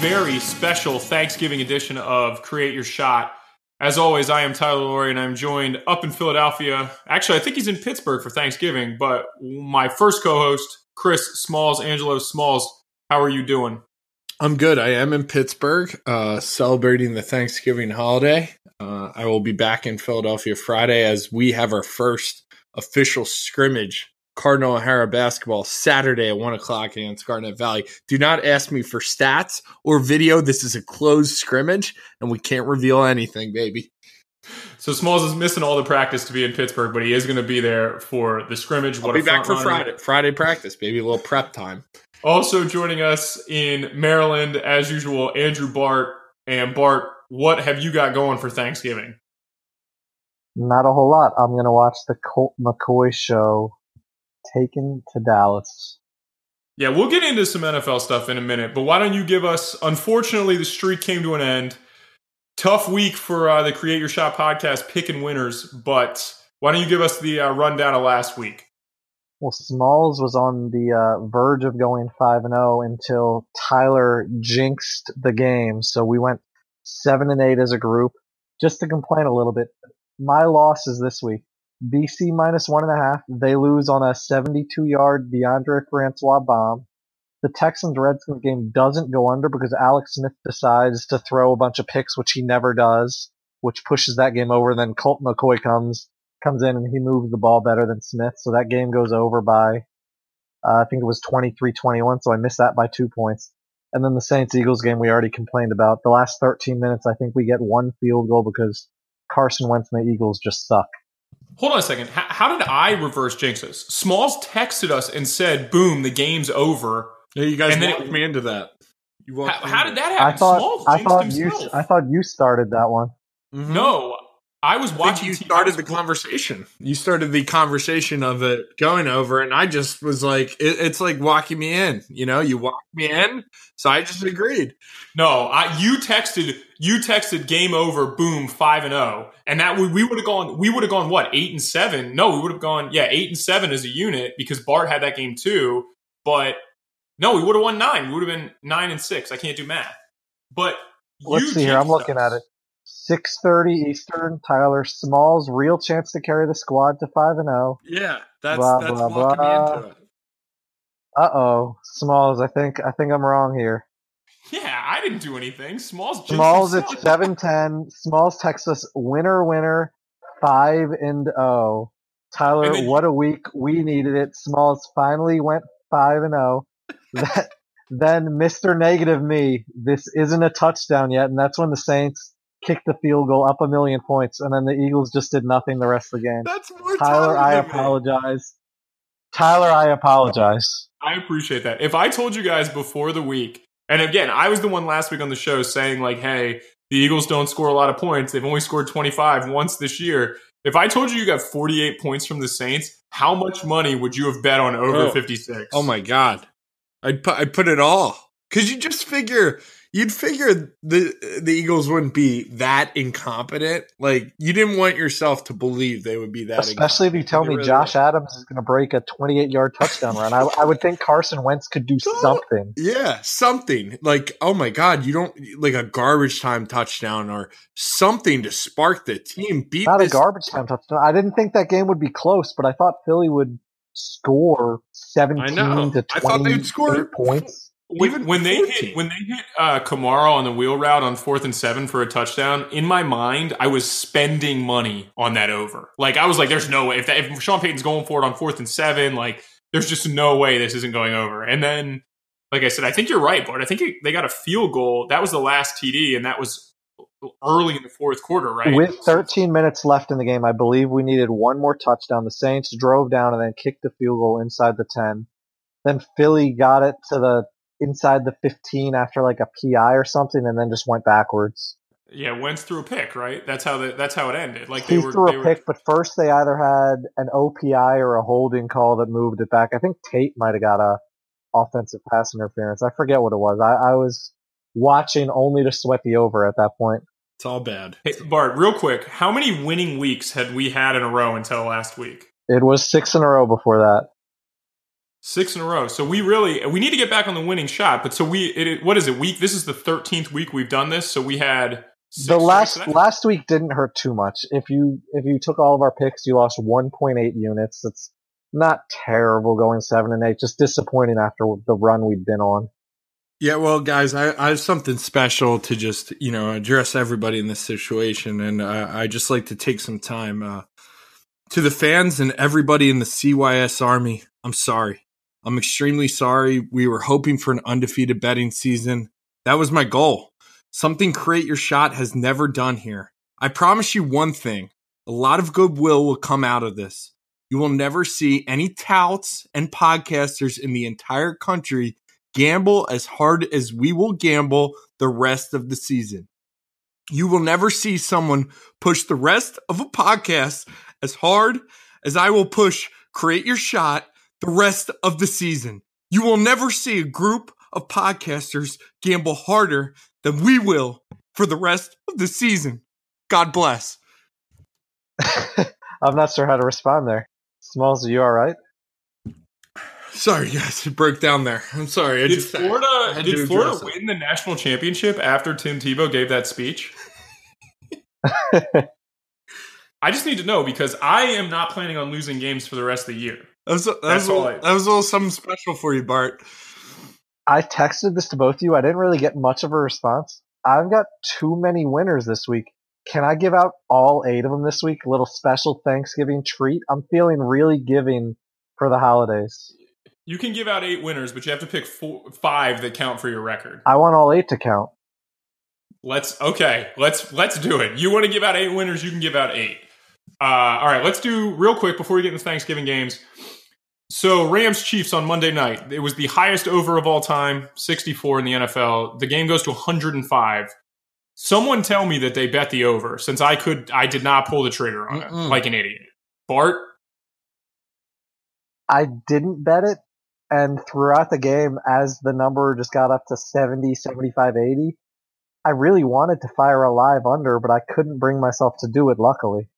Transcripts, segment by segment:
very special Thanksgiving edition of Create Your Shot. As always, I am Tyler Laurie, and I'm joined up in Philadelphia. Actually, I think he's in Pittsburgh for Thanksgiving, but my first co host, Chris Smalls, Angelo Smalls, how are you doing? I'm good. I am in Pittsburgh uh, celebrating the Thanksgiving holiday. Uh, I will be back in Philadelphia Friday as we have our first official scrimmage Cardinal O'Hara basketball Saturday at one o'clock against Garnet Valley. Do not ask me for stats or video. This is a closed scrimmage, and we can't reveal anything, baby. So Smalls is missing all the practice to be in Pittsburgh, but he is going to be there for the scrimmage. What I'll be back for runner. Friday. Friday practice, baby. A little prep time. Also joining us in Maryland, as usual, Andrew Bart. And Bart, what have you got going for Thanksgiving? Not a whole lot. I'm going to watch the Colt McCoy show taken to Dallas. Yeah, we'll get into some NFL stuff in a minute, but why don't you give us? Unfortunately, the streak came to an end. Tough week for uh, the Create Your Shot podcast picking winners, but why don't you give us the uh, rundown of last week? Well, Smalls was on the uh, verge of going five and zero oh until Tyler jinxed the game, so we went seven and eight as a group. Just to complain a little bit, my losses this week: BC minus one and a half. They lose on a 72 yard Deondre Francois bomb. The Texans Redskins game doesn't go under because Alex Smith decides to throw a bunch of picks, which he never does, which pushes that game over. Then Colt McCoy comes comes in and he moves the ball better than Smith, so that game goes over by uh, I think it was 23-21, so I missed that by two points. And then the Saints Eagles game we already complained about. The last 13 minutes, I think we get one field goal because Carson Wentz and the Eagles just suck. Hold on a second. How, how did I reverse jinxes? Smalls texted us and said, "Boom, the game's over." Yeah, you guys and walked it, me into that. You how, how did that happen? I thought Smalls I thought himself. you I thought you started that one. Mm-hmm. No, I was watching. I you started the conversation. You started the conversation of it going over, and I just was like, it, "It's like walking me in." You know, you walked me in, so I just agreed. No, I, you texted. You texted game over. Boom, five and zero, oh. and that we, we would have gone. We would have gone what eight and seven? No, we would have gone yeah eight and seven as a unit because Bart had that game too. But no, we would have won nine. We would have been nine and six. I can't do math. But let's see here. I'm looking us. at it. 6:30 Eastern. Tyler Smalls, real chance to carry the squad to five and zero. Oh. Yeah, that's blah, that's blah, blah. me into it. Uh oh, Smalls. I think I think I'm wrong here. Yeah, I didn't do anything. Smalls. Smalls at seven ten. Smalls Texas winner winner five and zero. Oh. Tyler, what a week we needed it. Smalls finally went five and zero. Then Mister Negative me. This isn't a touchdown yet, and that's when the Saints kicked the field goal up a million points, and then the Eagles just did nothing the rest of the game. That's more Tyler. I apologize. Tyler, I apologize. I appreciate that. If I told you guys before the week, and again, I was the one last week on the show saying like, "Hey, the Eagles don't score a lot of points. They've only scored 25 once this year." If I told you you got 48 points from the Saints, how much money would you have bet on over oh, 56? Oh my god. I'd put I'd put it all. Cuz you just figure you'd figure the the Eagles wouldn't be that incompetent. Like you didn't want yourself to believe they would be that. Especially if you tell me really Josh Adams is going to break a 28 yard touchdown run. I, I, would think Carson Wentz could do something. Yeah, something like oh my god, you don't like a garbage time touchdown or something to spark the team. Beat not this. a garbage time touchdown. I didn't think that game would be close, but I thought Philly would score 17 to 20 points when, Even when they hit when they hit uh, Kamara on the wheel route on fourth and seven for a touchdown, in my mind, I was spending money on that over. Like I was like, "There's no way if that, if Sean Payton's going for it on fourth and seven, like there's just no way this isn't going over." And then, like I said, I think you're right, Bart. I think it, they got a field goal. That was the last TD, and that was early in the fourth quarter, right? With 13 minutes left in the game, I believe we needed one more touchdown. The Saints drove down and then kicked the field goal inside the 10. Then Philly got it to the inside the 15 after like a PI or something, and then just went backwards. Yeah, Wentz threw a pick, right? That's how the, that's how it ended. Like they He were, threw they a were pick, but first they either had an OPI or a holding call that moved it back. I think Tate might have got a offensive pass interference. I forget what it was. I, I was watching only to sweat the over at that point. It's all bad. Hey, Bart, real quick, how many winning weeks had we had in a row until last week? It was six in a row before that. Six in a row. So we really we need to get back on the winning shot. But so we it, it- what is it week? This is the thirteenth week we've done this. So we had six the last So last week didn't hurt too much. If you if you took all of our picks, you lost 1.8 units. That's not terrible going seven and eight. Just disappointing after the run we'd been on. Yeah, well, guys, I, I have something special to just you know address everybody in this situation, and I, I just like to take some time uh, to the fans and everybody in the CYS Army. I'm sorry. I'm extremely sorry. We were hoping for an undefeated betting season. That was my goal. Something create your shot has never done here. I promise you one thing: a lot of goodwill will come out of this. You will never see any touts and podcasters in the entire country gamble as hard as we will gamble the rest of the season. You will never see someone push the rest of a podcast as hard as I will push Create Your Shot the rest of the season. You will never see a group of podcasters gamble harder than we will for the rest of the season. God bless. I'm not sure how to respond there. Smalls, are you all right? Sorry, guys, it broke down there. I'm sorry. I Did just Florida I had did Florida address it. win the national championship after Tim Tebow gave that speech? I just need to know because I am not planning on losing games for the rest of the year. That was, that, was a all little, I- that was a little something special for you, Bart. I texted this to both of you. I didn't really get much of a response. I've got too many winners this week. Can I give out all eight of them this week? A little special Thanksgiving treat. I'm feeling really giving for the holidays. You can give out eight winners, but you have to pick four, five that count for your record. I want all eight to count. Let's okay. Let's let's do it. You want to give out eight winners? You can give out eight. Uh, all right. Let's do real quick before we get into Thanksgiving games. So Rams Chiefs on Monday night. It was the highest over of all time, 64 in the NFL. The game goes to 105. Someone tell me that they bet the over since I could I did not pull the trigger on it Mm-mm. like an idiot. Bart, I didn't bet it. And throughout the game, as the number just got up to 70, 75, 80, I really wanted to fire a live under, but I couldn't bring myself to do it, luckily.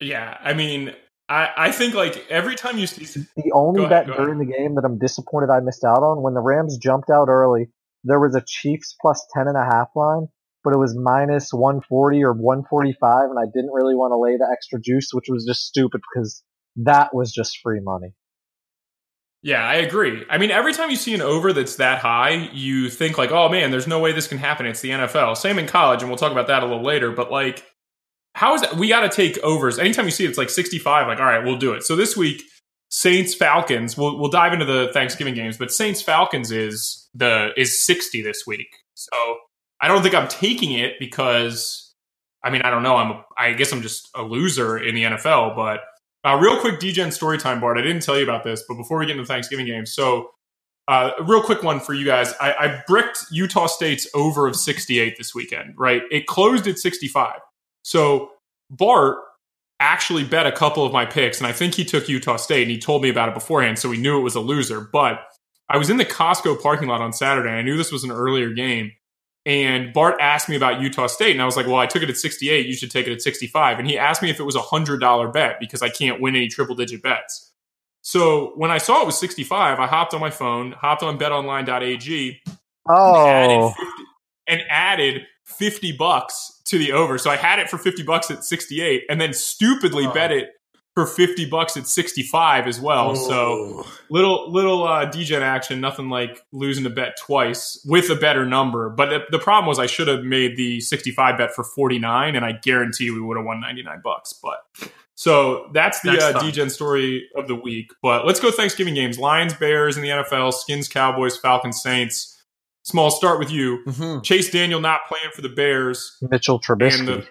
Yeah, I mean, I I think like every time you see The only ahead, bet during the game that I'm disappointed I missed out on, when the Rams jumped out early, there was a Chiefs plus 10 and a half line, but it was minus 140 or 145, and I didn't really want to lay the extra juice, which was just stupid because that was just free money. Yeah, I agree. I mean, every time you see an over that's that high, you think like, "Oh man, there's no way this can happen." It's the NFL. Same in college, and we'll talk about that a little later. But like, how is that? We got to take overs. Anytime you see it, it's like 65. Like, all right, we'll do it. So this week, Saints Falcons. We'll we'll dive into the Thanksgiving games, but Saints Falcons is the is 60 this week. So I don't think I'm taking it because I mean I don't know. I'm a, I guess I'm just a loser in the NFL, but. Uh, real quick, degen story time, Bart. I didn't tell you about this, but before we get into the Thanksgiving game, so uh, a real quick one for you guys. I, I bricked Utah State's over of 68 this weekend, right? It closed at 65. So Bart actually bet a couple of my picks, and I think he took Utah State, and he told me about it beforehand, so he knew it was a loser. But I was in the Costco parking lot on Saturday, and I knew this was an earlier game. And Bart asked me about Utah State, and I was like, "Well, I took it at 68. You should take it at 65." And he asked me if it was a hundred dollar bet because I can't win any triple digit bets. So when I saw it was 65, I hopped on my phone, hopped on BetOnline.ag, and oh. added Oh, 50, and added 50 bucks to the over. So I had it for 50 bucks at 68, and then stupidly Oh. bet it for 50 bucks at 65 as well. So Oh. little little uh degen action, nothing like losing a bet twice with a better number. But the, the problem was I should have made the 65 bet for 49 and I guarantee we would have won 99 bucks. But so that's the uh, degen story of the week. But let's go Thanksgiving games. Lions, Bears in the NFL, Skins, Cowboys, Falcons, Saints. Small start with you. Mhm. Chase Daniel not playing for the Bears. Mitchell Trubisky. And the,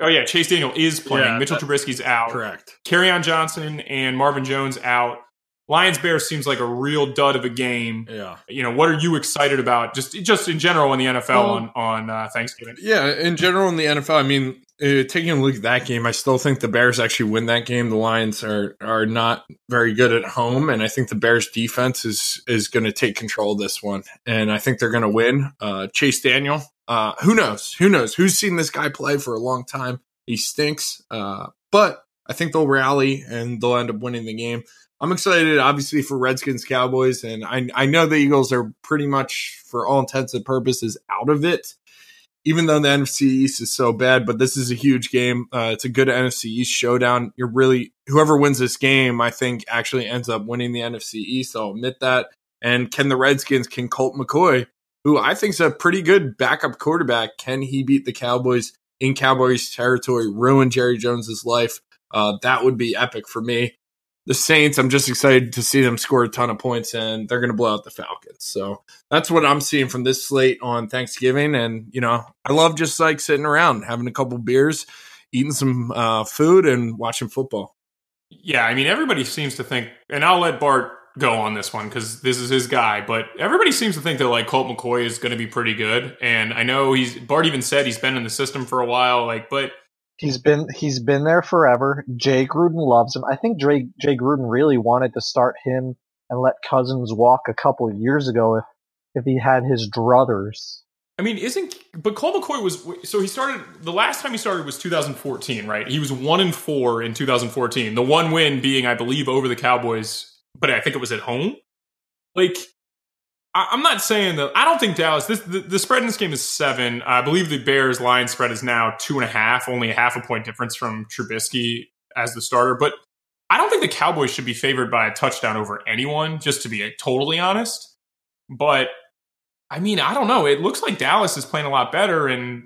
oh yeah, Chase Daniel is playing. Yeah, Mitchell that- Trubisky's out. Correct. on Johnson and Marvin Jones out. Lions Bears seems like a real dud of a game. Yeah. You know, what are you excited about? Just just in general in the NFL Well- on on uh, Thanksgiving. Yeah, in general in the NFL, I mean, uh, taking a look at that game, I still think the Bears actually win that game. The Lions are are not very good at home, and I think the Bears defense is is going to take control of this one, and I think they're going to win. Uh, Chase Daniel, uh, who knows? Who knows? Who's seen this guy play for a long time? He stinks, uh, but I think they'll rally and they'll end up winning the game. I'm excited, obviously, for Redskins Cowboys, and I I know the Eagles are pretty much, for all intents and purposes, out of it even though the NFC East is so bad, but this is a huge game. Uh, it's a good NFC East showdown. You're really whoever wins this game, I think, actually ends up winning the NFC East. I'll admit that. And can the Redskins, can Colt McCoy, who I think is a pretty good backup quarterback, can he beat the Cowboys in Cowboys territory, ruin Jerry Jones's life? Uh, that would be epic for me. The Saints, I'm just excited to see them score a ton of points, and they're going to blow out the Falcons. So that's what I'm seeing from this slate on Thanksgiving. And, you know, I love just like sitting around, having a couple beers, eating some uh, food, and watching football. Yeah, I mean everybody seems to think, and I'll let Bart go on this one because this is his guy. But everybody seems to think that like Colt McCoy is going to be pretty good, and I know he's Bart even said he's been in the system for a while. Like, but He's been he's been there forever. Jay Gruden loves him. I think Jay Jay Gruden really wanted to start him and let Cousins walk a couple of years ago if if he had his druthers. I mean, isn't but Colt McCoy was so he started the last time he started was 2014, right? He was one and four in 2014. The one win being, I believe, over the Cowboys, but I think it was at home. Like, I, I'm not saying that I don't think Dallas. This the, the spread in this game is seven. I believe the Bears line spread is now two and a half, only a half a point difference from Trubisky as the starter. But I don't think the Cowboys should be favored by a touchdown over anyone. Just to be totally honest, but I mean, I don't know. It looks like Dallas is playing a lot better, and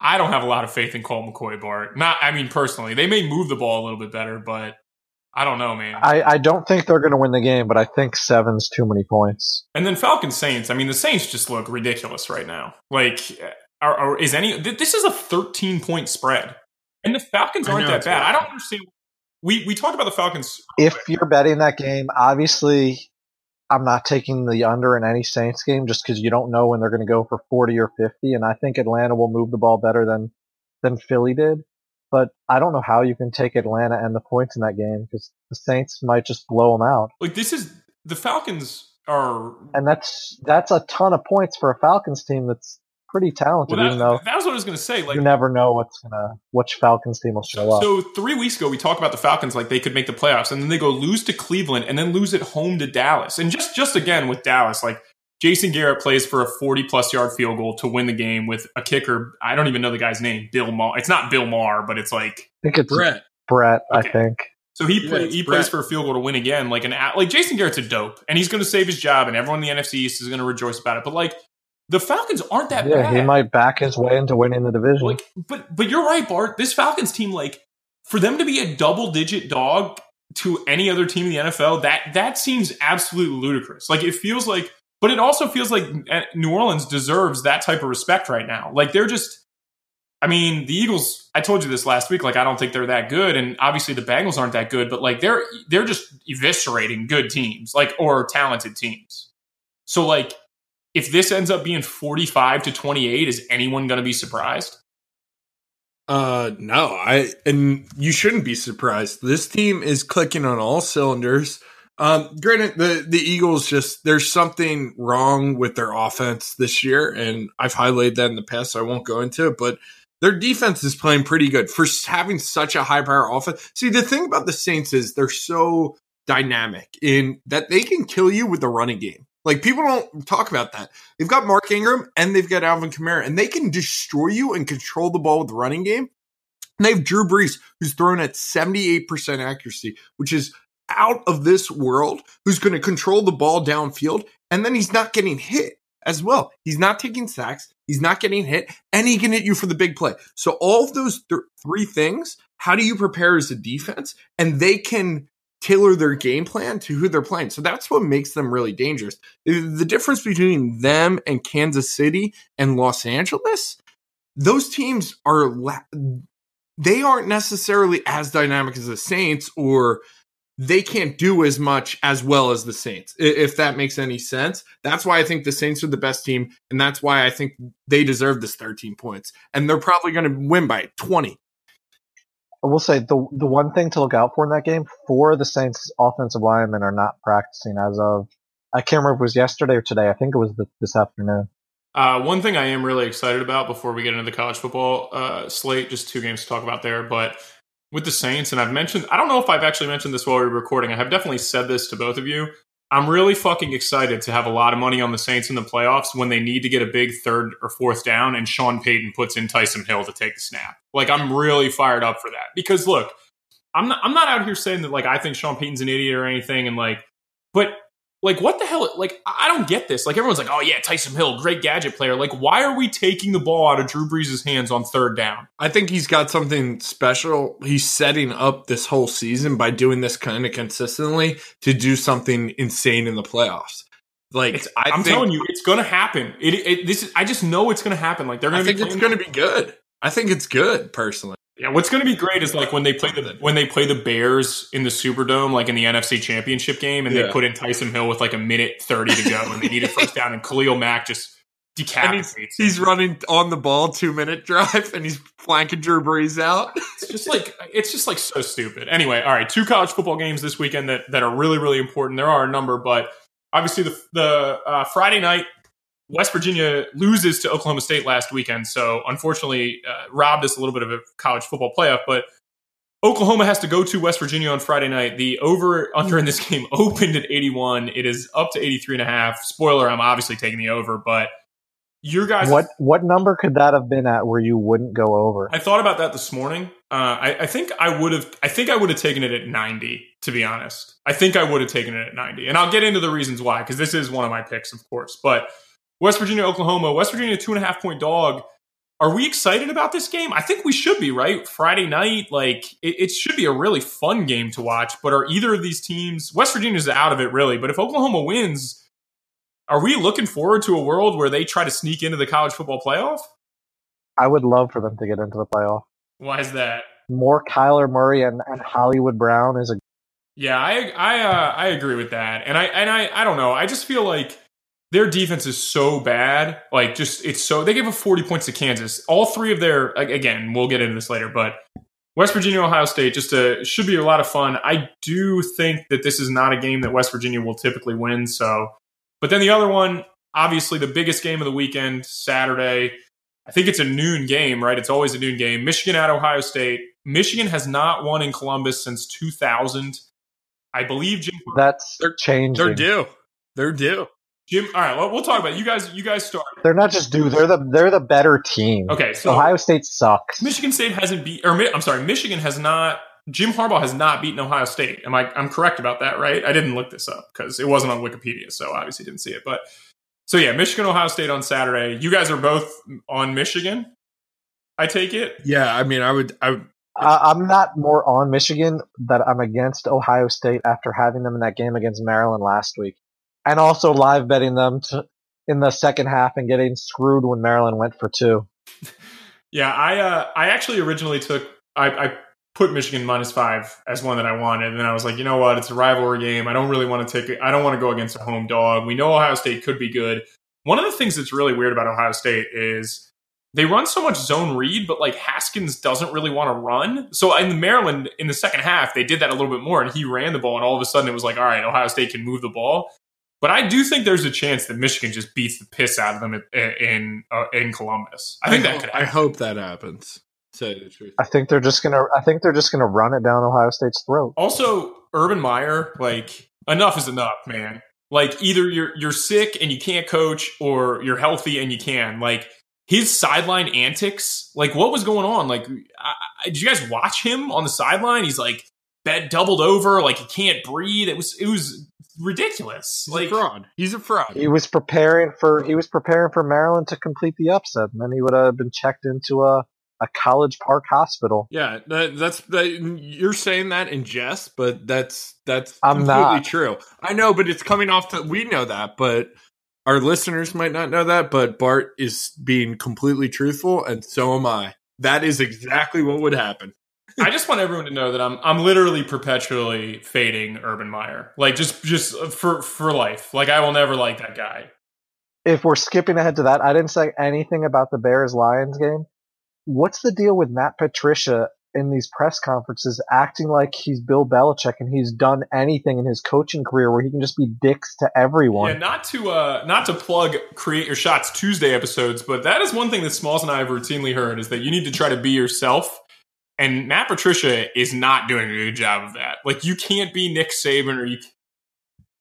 I don't have a lot of faith in Colt McCoy, Bart. Not, I mean, personally, they may move the ball a little bit better, but I don't know, man. I, I don't think they're going to win the game, but I think seven's too many points. and then Falcons Saints. I mean, the Saints just look ridiculous right now. Like, are, are, is any? th- This is a 13 point spread, and the Falcons aren't that bad. wild. I don't understand. We we talked about the Falcons. If you're betting that game, obviously, I'm not taking the under in any Saints game just because you don't know when they're going to go for 40 or 50, and I think Atlanta will move the ball better than than Philly did. But I don't know how you can take Atlanta and the points in that game because the Saints might just blow them out, Like, this is the Falcons are and that's that's a ton of points for a Falcons team that's pretty talented. Well, that, even though that was what I was going to say. Like, you never know what's gonna which Falcons team will show up. So three weeks ago, we talked about the Falcons like they could make the playoffs, and then they go lose to Cleveland, and then lose at home to Dallas. And just just again with Dallas, like Jason Garrett plays for a forty plus yard field goal to win the game with a kicker. I don't even know the guy's name, Bill Maher. It's not Bill Maher, but it's like I think it's Brett. Brett. I think. so he Yeah, play, it's he plays for a field goal to win again. Like an a- like Jason Garrett's a dope, and he's going to save his job, and everyone in the NFC East is going to rejoice about it. But like the Falcons aren't that Yeah, bad. he might back his way into winning the division. Like, but but you're right, Bart. This Falcons team, like, for them to be a double digit dog to any other team in the NFL, that that seems absolutely ludicrous. Like, it feels like, but it also feels like uh, New Orleans deserves that type of respect right now. Like, they're just. I mean, the Eagles. I told you this last week. Like, I don't think they're that good, and obviously the Bengals aren't that good. But like, they're they're just eviscerating good teams, like or talented teams. So like, if this ends up being forty five to twenty eight, is anyone going to be surprised? Uh, no, I and you shouldn't be surprised. This team is clicking on all cylinders. Um, granted, the the Eagles just there's something wrong with their offense this year, and I've highlighted that in the past. So I won't go into it, but their defense is playing pretty good for having such a high power offense. See, the thing about the Saints is they're so dynamic in that they can kill you with the running game. Like people don't talk about that. They've got Mark Ingram and they've got Alvin Kamara, and they can destroy you and control the ball with the running game. And they have Drew Brees, who's thrown at 78% accuracy, which is out of this world, who's going to control the ball downfield. And then he's not getting hit as well. He's not taking sacks. He's not getting hit and he can hit you for the big play. So all of those th- three things, how do you prepare as a defense? And they can tailor their game plan to who they're playing. So that's what makes them really dangerous. The difference between them and Kansas City and Los Angeles, those teams are la- they aren't necessarily as dynamic as the Saints or they can't do as much as well as the Saints, if that makes any sense. That's why I think the Saints are the best team, and that's why I think they deserve this 13 points. And they're probably going to win by 20. I will say the the one thing to look out for in that game, four of the Saints offensive linemen are not practicing as of I can't remember if it was yesterday or today. I think it was this afternoon. Uh, one thing I am really excited about before we get into the college football uh, slate, just two games to talk about there, but with the Saints, and I've mentioned, I don't know if I've actually mentioned this while we were recording. I have definitely said this to both of you. I'm really fucking excited to have a lot of money on the Saints in the playoffs when they need to get a big third or fourth down and Sean Payton puts in Taysom Hill to take the snap. Like I'm really fired up for that because look, I'm not I'm not out here saying that like I think Sean Payton's an idiot or anything and like but like what the hell like i don't get this. Like everyone's like oh yeah Taysom Hill great gadget player. Like why are we taking the ball out of drew brees' hands on third down? I think he's got something special. He's setting up this whole season by doing this kind of consistently to do something insane in the playoffs. Like it's, I am telling you it's gonna happen. It, it, this is i just know it's gonna happen. Like they're gonna i think it's gonna be good. I think it's good personally yeah, what's going to be great is like when they play the when they play the Bears in the Superdome, like in the NFC Championship game, and yeah. they put in Taysom Hill with like a minute thirty to go, and they need a first down, and Khalil Mack just decapitates. He's, he's, running on the ball, two minute drive, and he's flanking Drew Brees out. it's just like it's just like so stupid. Anyway, all right, two college football games this weekend that that are really really important. There are a number, but obviously the the uh, Friday night West Virginia loses to Oklahoma State last weekend, so unfortunately uh, robbed us a little bit of a college football playoff. But Oklahoma has to go to West Virginia on Friday night. The over under in this game opened at 81. It is up to 83 and a half. Spoiler, I'm obviously taking the over, but your guys What what number could that have been at where you wouldn't go over? I thought about that this morning. Uh, I, I think I would have I think I would have taken it at 90, to be honest. I think I would have taken it at 90. And I'll get into the reasons why, because this is one of my picks, of course. But West Virginia, Oklahoma. West Virginia, two and a half point dog. Are we excited about this game? I think we should be, right? Friday night, like it, it, should be a really fun game to watch. But are either of these teams, West Virginia's out of it, really? But if Oklahoma wins, are we looking forward to a world where they try to sneak into the college football playoff? I would love for them to get into the playoff. Why is that? More Kyler Murray and, and Hollywood Brown is a. Yeah, I I uh, I agree with that, and I and I I don't know. I just feel like their defense is so bad. Like, just it's so they gave up 40 points to Kansas. All three of their again, we'll get into this later, but West Virginia, Ohio State, just a, should be a lot of fun. I do think that this is not a game that West Virginia will typically win. So, but then the other one, obviously the biggest game of the weekend, Saturday. I think it's a noon game, right? It's always a noon game. Michigan at Ohio State. Michigan has not won in Columbus since 2000. I believe Jim. That's they're changing. They're due. They're due. Jim, all right, well, we'll talk about it. you guys. You guys start. They're not just due; they're the they're the better team. Okay, so Ohio State sucks. Michigan State hasn't beat, or I'm sorry, Michigan has not. Jim Harbaugh has not beaten Ohio State. Am I? I'm correct about that, right? I didn't look this up because it wasn't on Wikipedia, so obviously didn't see it. But so yeah, Michigan Ohio State on Saturday. You guys are both on Michigan. I take it. Yeah, I mean, I would. I would I'm not more on Michigan that I'm against Ohio State after having them in that game against Maryland last week and also live betting them to, in the second half and getting screwed when Maryland went for two. Yeah, I uh, I actually originally took I, I put Michigan minus five as one that I wanted, and then I was like, you know what, it's a rivalry game. I don't really want to take. I don't want to go against a home dog. We know Ohio State could be good. One of the things that's really weird about Ohio State is they run so much zone read, but like Haskins doesn't really want to run. So in the Maryland in the second half, they did that a little bit more, and he ran the ball, and all of a sudden it was like, all right, Ohio State can move the ball. But I do think there's a chance that Michigan just beats the piss out of them in in, uh, in Columbus. I think I that hope, could. Happen. I hope that happens. Say the truth. I think they're just gonna. I think they're just gonna run it down Ohio State's throat. Also, Urban Meyer, like enough is enough, man. Like either you're you're sick and you can't coach, or you're healthy and you can. Like his sideline antics, like what was going on? Like, I, I, did you guys watch him on the sideline? He's like bed doubled over, like he can't breathe. It was it was ridiculous. He's like a fraud. He's a fraud. He was preparing for he was preparing for Maryland to complete the upset, and then he would have been checked into a a College Park hospital. Yeah, that, that's that, you're saying that in jest, but that's that's I'm completely not. true. I know, but it's coming off. To, we know that, but our listeners might not know that. But Bart is being completely truthful, and so am I. That is exactly what would happen. I just want everyone to know that I'm I'm literally perpetually fading Urban Meyer, like just just for for life. Like I will never like that guy. If we're skipping ahead to that, I didn't say anything about the Bears Lions game. What's the deal with Matt Patricia in these press conferences acting like he's Bill Belichick and he's done anything in his coaching career where he can just be dicks to everyone? Yeah, not to uh not to plug Create Your Shots Tuesday episodes, but that is one thing that Smalls and I have routinely heard is that you need to try to be yourself. And Matt Patricia is not doing a good job of that. Like you can't be Nick Saban or you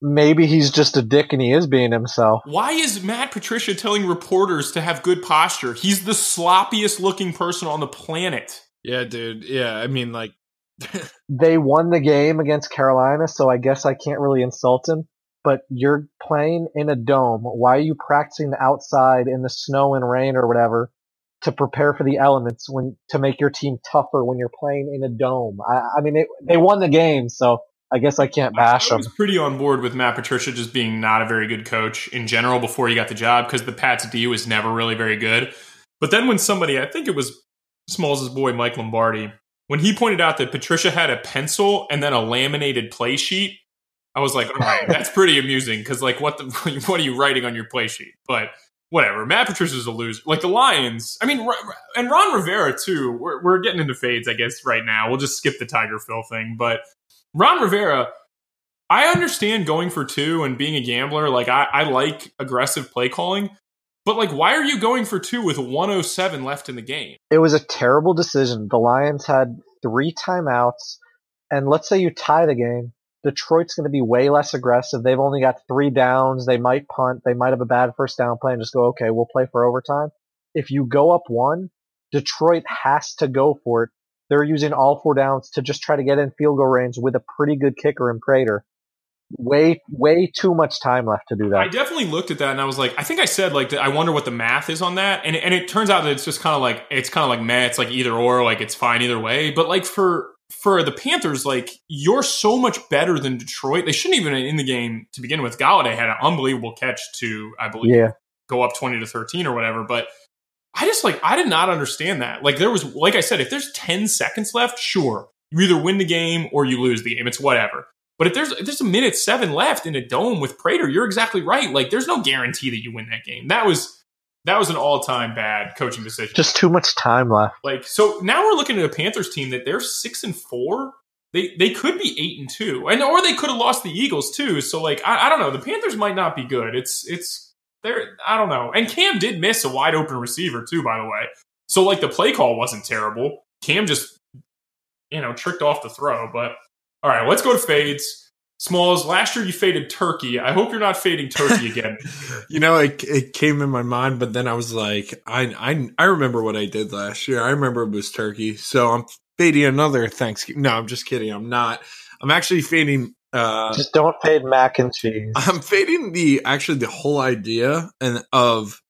Maybe he's just a dick and he is being himself. Why is Matt Patricia telling reporters to have good posture? He's the sloppiest looking person on the planet. Yeah, dude. Yeah, I mean, like, They won the game against Carolina, so I guess I can't really insult him. But you're playing in a dome. Why are you practicing outside in the snow and rain or whatever to prepare for the elements when to make your team tougher when you're playing in a dome? I, I mean, it, they won the game, so I guess I can't bash them. I them. pretty on board with Matt Patricia just being not a very good coach in general before he got the job because the Pats D was never really very good. But then when somebody, I think it was Smalls' boy Mike Lombardi, when he pointed out that Patricia had a pencil and then a laminated play sheet, I was like, all right, that's pretty amusing because like what the what are you writing on your play sheet? But whatever. Matt Patricia's a loser. Like the Lions, I mean, and Ron Rivera too. We're, we're getting into fades, I guess, right now. We'll just skip the Tiger Phil thing, but Ron Rivera. I understand going for two and being a gambler. Like I, I like aggressive play calling, but like, why are you going for two with 107 left in the game? It was a terrible decision. The Lions had three timeouts, and let's say you tie the game. Detroit's going to be way less aggressive. They've only got three downs. They might punt. They might have a bad first down play and just go, okay, we'll play for overtime. If you go up one, Detroit has to go for it. They're using all four downs to just try to get in field goal range with a pretty good kicker in Prater. Way, way too much time left to do that. I definitely looked at that and I was like, I think I said like, I wonder what the math is on that, and and it turns out that it's just kind of like it's kind of like meh, it's like either or, like it's fine either way. But like for for the Panthers, like you're so much better than Detroit. They shouldn't even in the game to begin with. Golladay had an unbelievable catch to, I believe, yeah. go up twenty to thirteen or whatever. But I just like I did not understand that. Like there was, like I said, if there's ten seconds left, sure, you either win the game or you lose the game. It's whatever. But if there's if there's a minute seven left in a dome with Prater, you're exactly right. Like there's no guarantee that you win that game. That was that was an all time bad coaching decision. Just too much time left. Like so now we're looking at a Panthers team that they're six and four. They they could be eight and two, and or they could have lost the Eagles too. So like I, I don't know. The Panthers might not be good. It's it's they're I don't know. And Cam did miss a wide open receiver too, by the way. So like the play call wasn't terrible. Cam just you know tricked off the throw. But all right, let's go to fades. Smalls, last year you faded Turkey. I hope you're not fading Turkey again. you know, it, it came in my mind, but then I was like, I, I I remember what I did last year. I remember it was Turkey, so I'm fading another Thanksgiving. No, I'm just kidding. I'm not. I'm actually fading. Uh, Just don't fade mac and cheese. I'm fading the actually the whole idea and of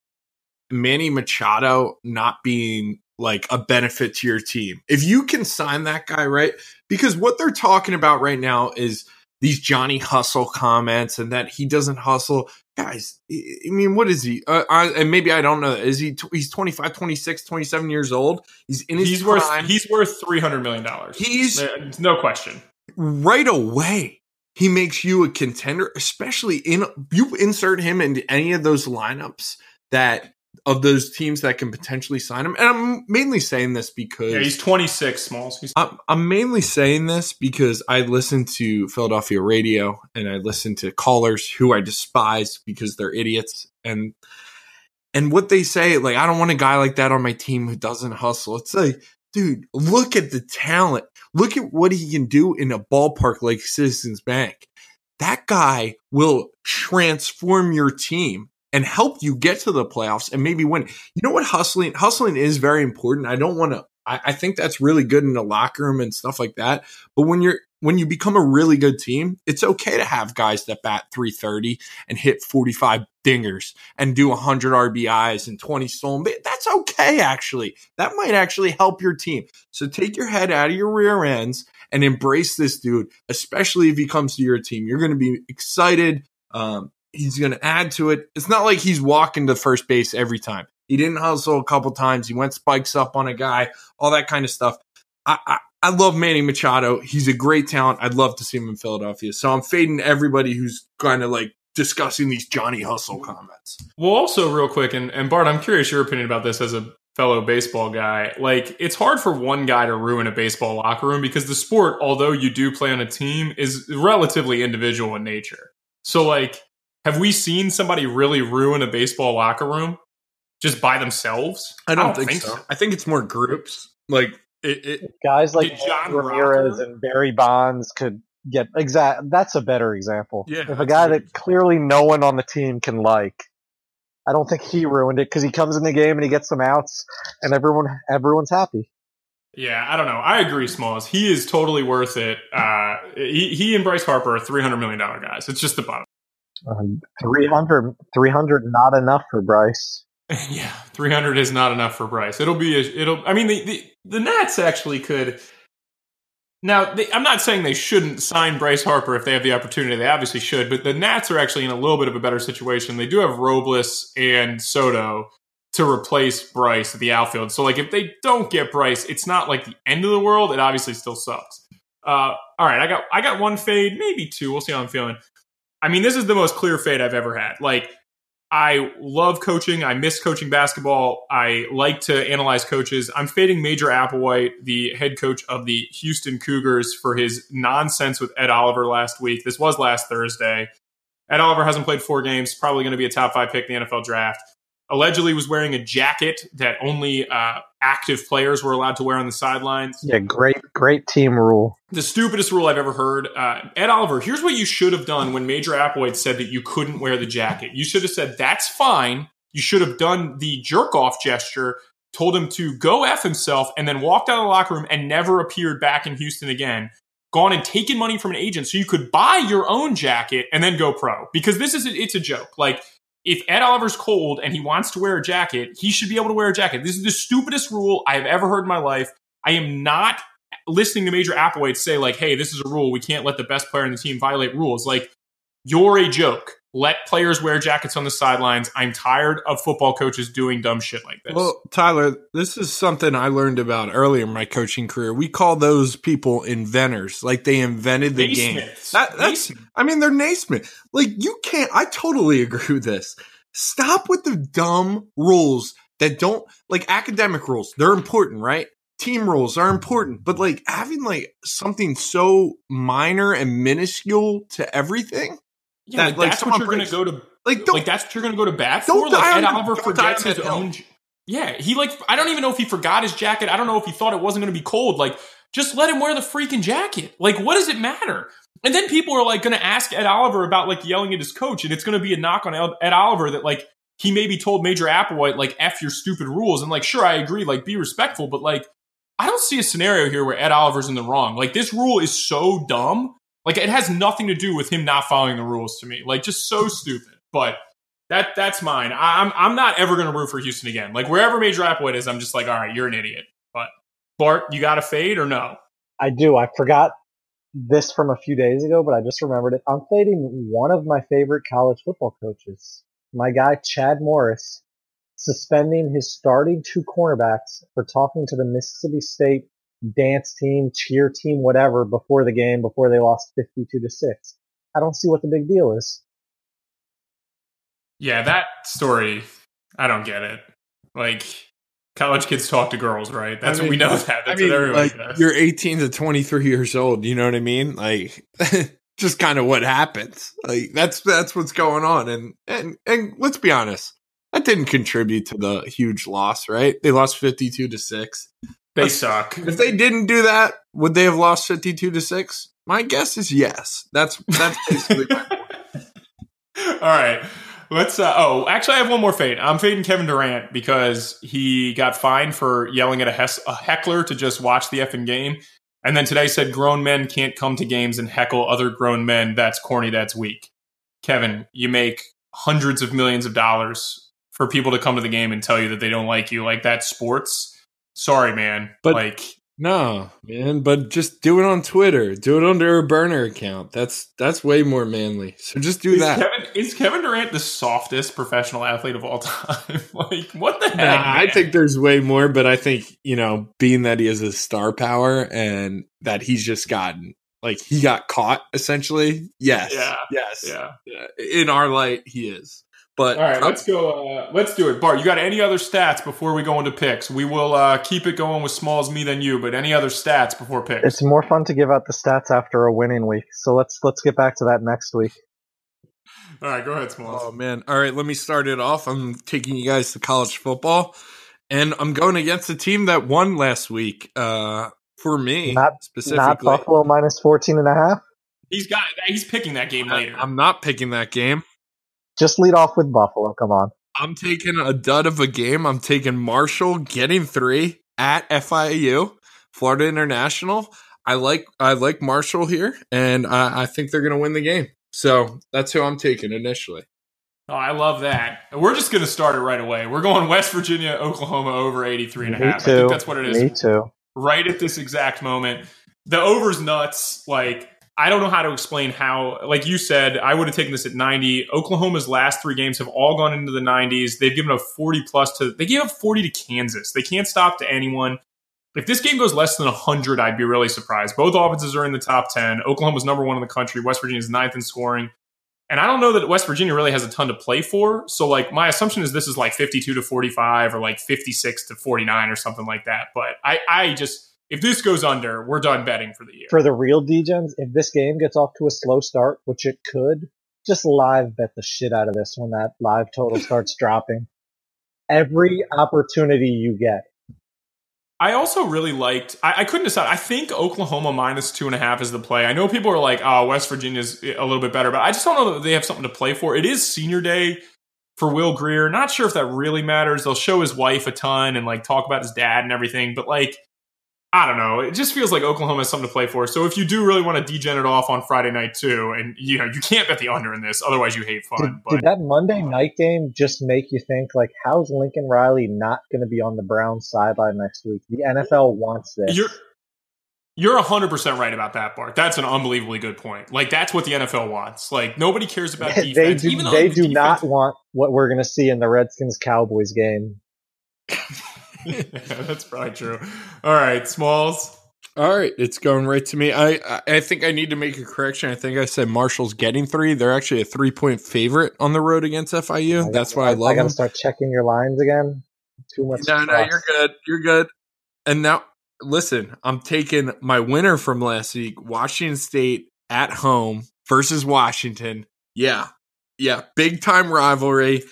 Manny Machado not being like a benefit to your team. If you can sign that guy, right? Because what they're talking about right now is these Johnny Hustle comments and that he doesn't hustle. Guys, I mean, what is he? Uh, I, and maybe I don't know. Is he? He's 25, 26, 27 years old. He's in his he's prime. worth he's worth three hundred million dollars. He's no question. Right away, he makes you a contender, especially in you insert him into any of those lineups that of those teams that can potentially sign him. And I'm mainly saying this because yeah, he's 26, Smalls. He's- I'm, I'm mainly saying this because I listen to Philadelphia radio and I listen to callers who I despise because they're idiots and and what they say like I don't want a guy like that on my team who doesn't hustle. It's like dude, look at the talent. Look at what he can do in a ballpark like Citizens Bank. That guy will transform your team and help you get to the playoffs and maybe win. You know what hustling hustling is very important. I don't want to I, I think that's really good in the locker room and stuff like that. But when you're when you become a really good team, it's okay to have guys that bat 330 and hit 45 dingers and do 100 RBIs and 20 stolen. That's okay, actually. That might actually help your team. So take your head out of your rear ends and embrace this dude, especially if he comes to your team. You're going to be excited. Um, he's going to add to it. It's not like he's walking to first base every time. He didn't hustle a couple times. He went spikes up on a guy, all that kind of stuff. I, I, I love Manny Machado. He's a great talent. I'd love to see him in Philadelphia. So I'm fading everybody who's kind of like discussing these Johnny Hustle comments. Well, also real quick, and, and Bart, I'm curious your opinion about this as a fellow baseball guy. Like, it's hard for one guy to ruin a baseball locker room because the sport, although you do play on a team, is relatively individual in nature. So, like, have we seen somebody really ruin a baseball locker room just by themselves? I don't, I don't think, think so. so. I think it's more groups. Like it, it, guys like John Ramirez Rocker? and Barry Bonds could get exact. That's a better example. Yeah, if a guy that clearly no one on the team can like, I don't think he ruined it because he comes in the game and he gets some outs, and everyone everyone's happy. Yeah, I don't know. I agree, Smalls. He is totally worth it. Uh, he, he and Bryce Harper are three hundred million dollar guys. It's just the bottom. Um, 300, 300 not enough for Bryce. yeah, 300 is not enough for Bryce. It'll be, a, it'll, I mean, the, the, the Nats actually could. Now, they, I'm not saying they shouldn't sign Bryce Harper if they have the opportunity. They obviously should, but the Nats are actually in a little bit of a better situation. They do have Robles and Soto to replace Bryce at the outfield. So, like, if they don't get Bryce, it's not like the end of the world. It obviously still sucks. Uh, all right, I got I got one fade, maybe two. We'll see how I'm feeling. I mean, this is the most clear fade I've ever had. Like, I love coaching. I miss coaching basketball. I like to analyze coaches. I'm fading Major Applewhite, the head coach of the Houston Cougars, for his nonsense with Ed Oliver last week. This was last Thursday. Ed Oliver hasn't played four games, probably going to be a top five pick in the NFL draft allegedly was wearing a jacket that only uh, active players were allowed to wear on the sidelines. Yeah, great, great team rule. The stupidest rule I've ever heard. Uh, Ed Oliver, here's what you should have done when Major Applewhite said that you couldn't wear the jacket. You should have said, that's fine. You should have done the jerk off gesture, told him to go F himself, and then walked out of the locker room and never appeared back in Houston again. Gone and taken money from an agent so you could buy your own jacket and then go pro. Because this is, a, it's a joke. Like, if Ed Oliver's cold and he wants to wear a jacket, he should be able to wear a jacket. This is the stupidest rule I have ever heard in my life. I am not listening to Major Applewhite say like, "Hey, this is a rule. We can't let the best player in the team violate rules." Like, you're a joke. Let players wear jackets on the sidelines. I'm tired of football coaches doing dumb shit like this. Well, Tyler, this is something I learned about earlier in my coaching career. We call those people inventors. Like they invented the game. That, that's, I mean, they're Naismith. Like you can't, I totally agree with this. Stop with the dumb rules that don't, like academic rules. They're important, right? Team rules are important, but like having like something so minor and minuscule to everything yeah, that, like, that's what you're going to go to. Like, like that's what you're going to go to bat for. Like Ed Oliver forgets his own. Yeah, he like I don't even know if he forgot his jacket. I don't know if he thought it wasn't going to be cold. Like, just let him wear the freaking jacket. Like, what does it matter? And then people are like going to ask Ed Oliver about like yelling at his coach, and it's going to be a knock on Ed Oliver that like he maybe told Major Applewhite like f your stupid rules. And like, sure, I agree, like be respectful, but like I don't see a scenario here where Ed Oliver's in the wrong. Like this rule is so dumb like it has nothing to do with him not following the rules to me. Like just so stupid. But that that's mine. I'm I'm not ever to root for Houston again. Like wherever Major Applewhite is, I'm just like, all right, you're an idiot. But Bart, you got a fade or no? I do. I forgot this from a few days ago, but I just remembered it. I'm fading one of my favorite college football coaches, my guy Chad Morris, suspending his starting two cornerbacks for talking to the Mississippi State dance team, cheer team, whatever before the game before they lost 52 to 6. I don't see what the big deal is. Yeah, that story, I don't get it. Like college kids talk to girls, right? That's I mean, what we know that. That's I mean, what everybody like, does. You're 18 to 23 years old, you know what I mean? Like just kind of what happens. Like that's that's what's going on and and and let's be honest. That didn't contribute to the huge loss, right? They lost 52 to 6. They suck. If they didn't do that, would they have lost fifty two to six? My guess is yes. That's that's basically my point. All right. Let's. Uh, oh, actually, I have one more fade. I'm fading Kevin Durant because he got fined for yelling at a, hes- a heckler to just watch the effing game, and then today said grown men can't come to games and heckle other grown men. That's corny. That's weak. Kevin, you make hundreds of millions of dollars for people to come to the game and tell you that they don't like you. Like that's sports. Sorry, man. But- like No, man, but just do it on Twitter. Do it under a burner account. That's that's way more manly. So just do is that. Kevin is Kevin Durant the softest professional athlete of all time? like what the heck? Nah, I think there's way more, but I think, you know, being that he has a star power and that he's just gotten like he got caught essentially. Yes. Yeah. Yes. Yeah. Yeah. In our light, he is. But All right, let's go. Uh, let's do it, Bart. You got any other stats before we go into picks? We will uh, keep it going with Smalls, me, than you. But any other stats before picks? It's more fun to give out the stats after a winning week. So let's let's get back to that next week. All right, go ahead, Smalls. Oh man! All right, let me start it off. I'm taking you guys to college football, and I'm going against a team that won last week. Uh, for me, Not- specifically, Not Buffalo minus 14 and a half. he's got. He's picking that game later. I'm not picking that game. Just lead off with Buffalo. Come on. I'm taking a dud of a game. I'm taking Marshall getting three at FIU, Florida International. I like I like Marshall here, and I, I think they're going to win the game. So that's who I'm taking initially. oh, I love that. We're just going to start it right away. We're going West Virginia, Oklahoma over 83 and a Me half. I think that's what it is. Me too. right at this exact moment. The over's nuts. Like, I don't know how to explain how, like you said, I would have taken this at 90. Oklahoma's last three games have all gone into the 90s. They've given a 40 plus to, they gave up 40 to Kansas. They can't stop to anyone. If this game goes less than 100, I'd be really surprised. Both offenses are in the top 10. Oklahoma's number one in the country. West Virginia's ninth in scoring. And I don't know that West Virginia really has a ton to play for. So, like, my assumption is this is like 52 to 45 or like 56 to 49 or something like that. But I, I just, if this goes under, we're done betting for the year. For the real Degens, if this game gets off to a slow start, which it could, just live bet the shit out of this when that live total starts dropping. Every opportunity you get. I also really liked. I, I couldn't decide. I think Oklahoma minus two and a half is the play. I know people are like, "Oh, West Virginia's a little bit better," but I just don't know that they have something to play for. It is Senior Day for Will Grier. Not sure if that really matters. They'll show his wife a ton and like talk about his dad and everything, but like, I don't know. It just feels like Oklahoma has something to play for. So if you do really want to degen it off on Friday night too, and you know you can't bet the under in this, otherwise you hate fun. did But that Monday night game just make you think like, how's Lincoln Riley not going to be on the Browns sideline next week? The NFL wants this. You're you're hundred percent right about that, Bart. That's an unbelievably good point. Like that's what the NFL wants. Like nobody cares about they defense. do, even they the do not want what we're going to see in the Redskins Cowboys game. yeah, that's probably true. All right, Smalls. All right, it's going right to me. I I- I think I need to make a correction. I think I said Marshall's getting three. They're actually a three point favorite on the road against FIU. I That's gotta- why I love I got them. to start checking your lines again. Too much. No, no, you're good. You're good. And now, listen, I'm taking my winner from last week, Washington State at home versus Washington. Yeah, yeah, big time rivalry.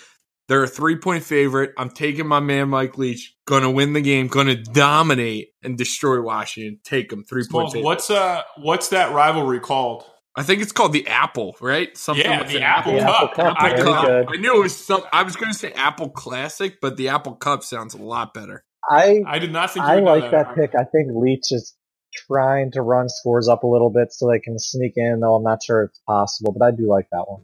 They're a three point favorite. I'm taking my man Mike Leach. Going to win the game. Going to dominate and destroy Washington. Take them three point Smalls. favorite. What's uh what's that rivalry called? I think it's called the Apple, right? Something Yeah, with the an Apple Apple Cup. Cup, I, very Cup. good. I knew it was some. I was going to say Apple Classic, but the Apple Cup sounds a lot better. I I did not think you I would know like that pick. I think Leach is trying to run scores up a little bit so they can sneak in. Though I'm not sure it's possible, but I do like that one.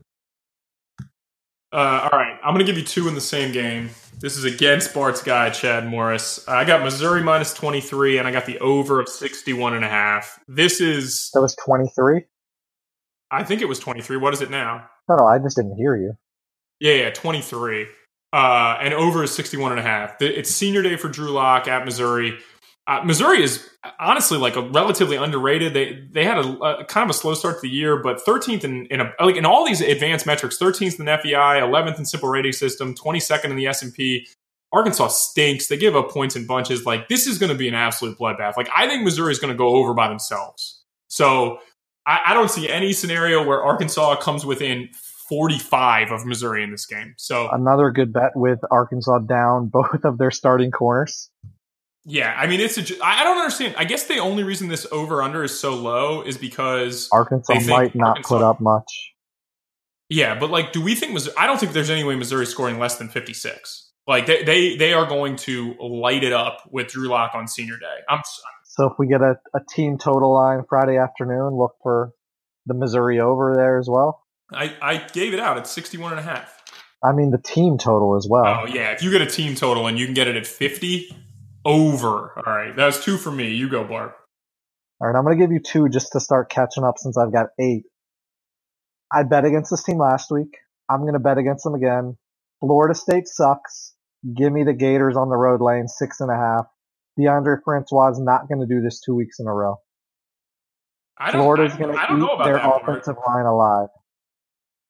Uh, all right, I'm going to give you two in the same game. This is against Bart's guy, Chad Morris. I got Missouri minus 23, and I got the over of 61 and a half. This is, That was 23. I think it was 23. What is it now? No, no, I just didn't hear you. Yeah, yeah, 23. Uh, and over is 61 and a half. It's senior day for Drew Lock at Missouri. Uh, Missouri is honestly like a relatively underrated. They they had a, a kind of a slow start to the year, but 13th in, in a, like in all these advanced metrics, 13th in FEI, 11th in simple rating system, 22nd in the S and P. Arkansas stinks. They give up points in bunches. Like this is going to be an absolute bloodbath. Like I think Missouri is going to go over by themselves. So I, I don't see any scenario where Arkansas comes within 45 of Missouri in this game. So Another good bet with Arkansas down both of their starting corners. Yeah, I mean it's a. I don't understand. I guess the only reason this over under is so low is because Arkansas They might not Arkansas- put up much. Yeah, but like, do we think Missouri? I don't think there's any way Missouri's scoring less than 56. Like they they, they are going to light it up with Drew Lock on Senior Day. I'm so if we get a, a team total line Friday afternoon, look for the Missouri over there as well. I, I gave it out at 61 and a half. I mean the team total as well. Oh yeah, if you get a team total and you can get it at 50, over. All right, that was two for me. You go, Bart. All right, I'm going to give you two just to start catching up since I've got eight. I bet against this team last week. I'm going to bet against them again. Florida State sucks. Give me the Gators on the road lane, six and a half. Deondre Francois is not going to do this two weeks in a row. I don't, Florida's going to eat their offensive part. line alive.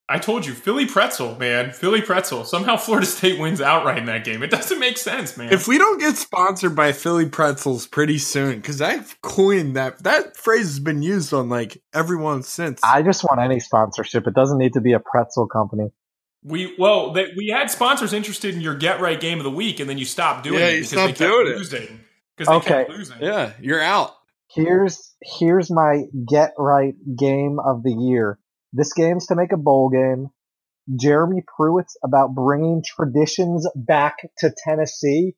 I told you, Philly pretzel, man. Philly pretzel. Somehow Florida State wins outright in that game. It doesn't make sense, man. If we don't get sponsored by Philly pretzels pretty soon, because I've coined that that phrase has been used on like everyone since. I just want any sponsorship. It doesn't need to be a pretzel company. We well, they, we had sponsors interested in your get right game of the week, and then you stopped doing yeah, it because you stopped they kept doing losing. Because they okay. kept losing. Yeah, you're out. Here's here's my get right game of the year. This game's to make a bowl game. Jeremy Pruitt's about bringing traditions back to Tennessee.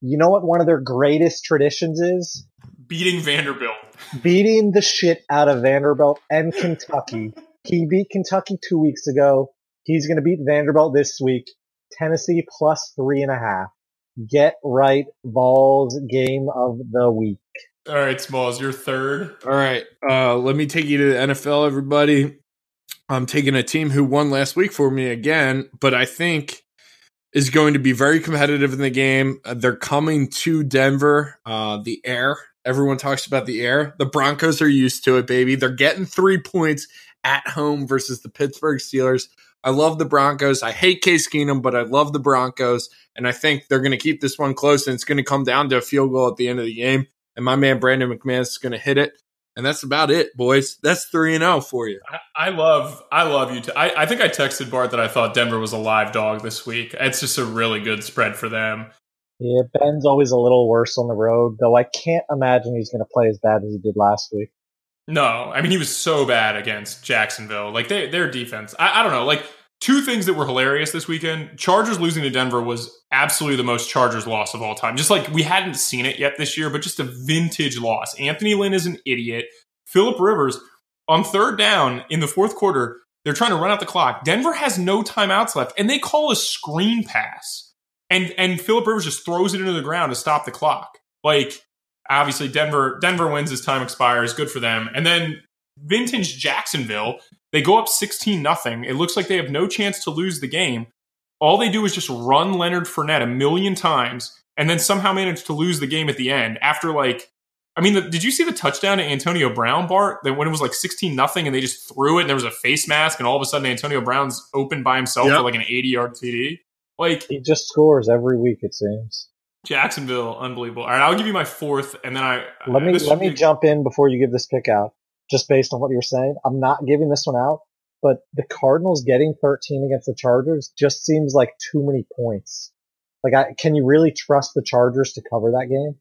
You know what one of their greatest traditions is? Beating Vanderbilt. Beating the shit out of Vanderbilt and Kentucky. he beat Kentucky two weeks ago. He's going to beat Vanderbilt this week. Tennessee plus three and a half. Get right, Vols game of the week. All right, Smalls, you're third. All right, uh, let me take you to the NFL, everybody. I'm taking a team who won last week for me again, but I think is going to be very competitive in the game. Uh, they're coming to Denver. Uh, the air. Everyone talks about the air. The Broncos are used to it, baby. They're getting three points at home versus the Pittsburgh Steelers. I love the Broncos. I hate Case Keenum, but I love the Broncos. And I think they're going to keep this one close, and it's going to come down to a field goal at the end of the game. And my man Brandon McManus is going to hit it. And that's about it, boys. That's three and zero oh for you. I, I, love, I love you. T- I, I think I texted Bart that I thought Denver was a live dog this week. It's just a really good spread for them. Yeah, Ben's always a little worse on the road, though. I can't imagine he's going to play as bad as he did last week. No, I mean he was so bad against Jacksonville. Like they, their defense, I, I don't know. Like two things that were hilarious this weekend. Chargers losing to Denver was absolutely the most Chargers loss of all time. Just like we hadn't seen it yet this year, but just a vintage loss. Anthony Lynn is an idiot. Philip Rivers on third down in the fourth quarter, they're trying to run out the clock. Denver has no timeouts left, and they call a screen pass. And and Philip Rivers just throws it into the ground to stop the clock. Like obviously Denver Denver wins as time expires, good for them. And then vintage Jacksonville they go up 16 nothing. It looks like they have no chance to lose the game. All they do is just run Leonard Fournette a million times and then somehow manage to lose the game at the end after like I mean, the, did you see the touchdown to Antonio Brown, Bart? That when it was like 16 nothing and they just threw it and there was a face mask and all of a sudden Antonio Brown's open by himself yep. for like an 80 yard TD. Like he just scores every week, it seems. Jacksonville, unbelievable. All right, I'll give you my fourth, and then I let me let me be, jump in before you give this pick out just based on what you're saying. I'm not giving this one out, but the Cardinals getting 13 against the Chargers just seems like too many points. Like, I, can you really trust the Chargers to cover that game?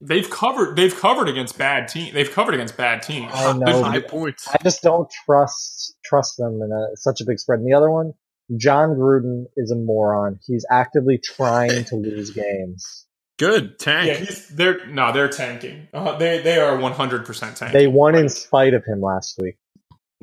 They've covered. They've covered against bad teams. They've covered against bad teams. I know. High points. I just don't trust trust them in a, such a big spread. And the other one, Jon Gruden is a moron. He's actively trying to lose games. Good tank. Yeah, they're no, they're tanking. Uh, they they are one hundred percent tanking. They won in spite of him last week.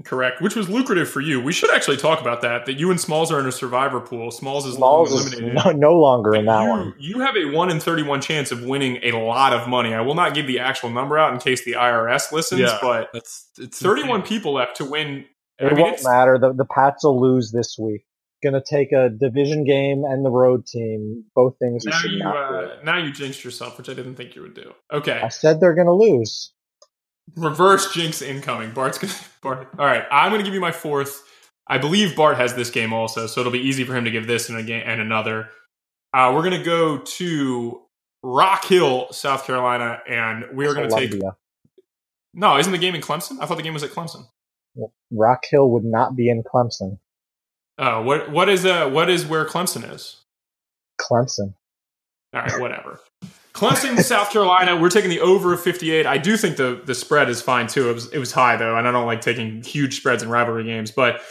Correct, which was lucrative for you. We should actually talk about that. That you and Smalls are in a survivor pool. Smalls is Smalls. Is no, no longer in that you, one. You have a one in thirty-one chance of winning a lot of money. I will not give the actual number out in case the IRS listens, yeah, but it's, it's thirty-one insane. people left to win. It I mean, won't matter. The the Pats will lose this week going to take a division game and the road team. Both things now you, uh, now you jinxed yourself, which I didn't think you would do. Okay, I said they're going to lose. Reverse jinx incoming. Bart's going to. Bart. All right, I'm going to give you my fourth. I believe Bart has this game also, so it'll be easy for him to give this and a game and another. Uh, we're going to go to Rock Hill, South Carolina, and we're going to take. No, isn't the game in Clemson? I thought the game was at Clemson. Rock Hill would not be in Clemson. Oh, what what is uh what is where Clemson is? Clemson. All right, whatever. Clemson, South Carolina. We're taking the over of 58. I do think the the spread is fine too. It was it was high though, and I don't like taking huge spreads in rivalry games. But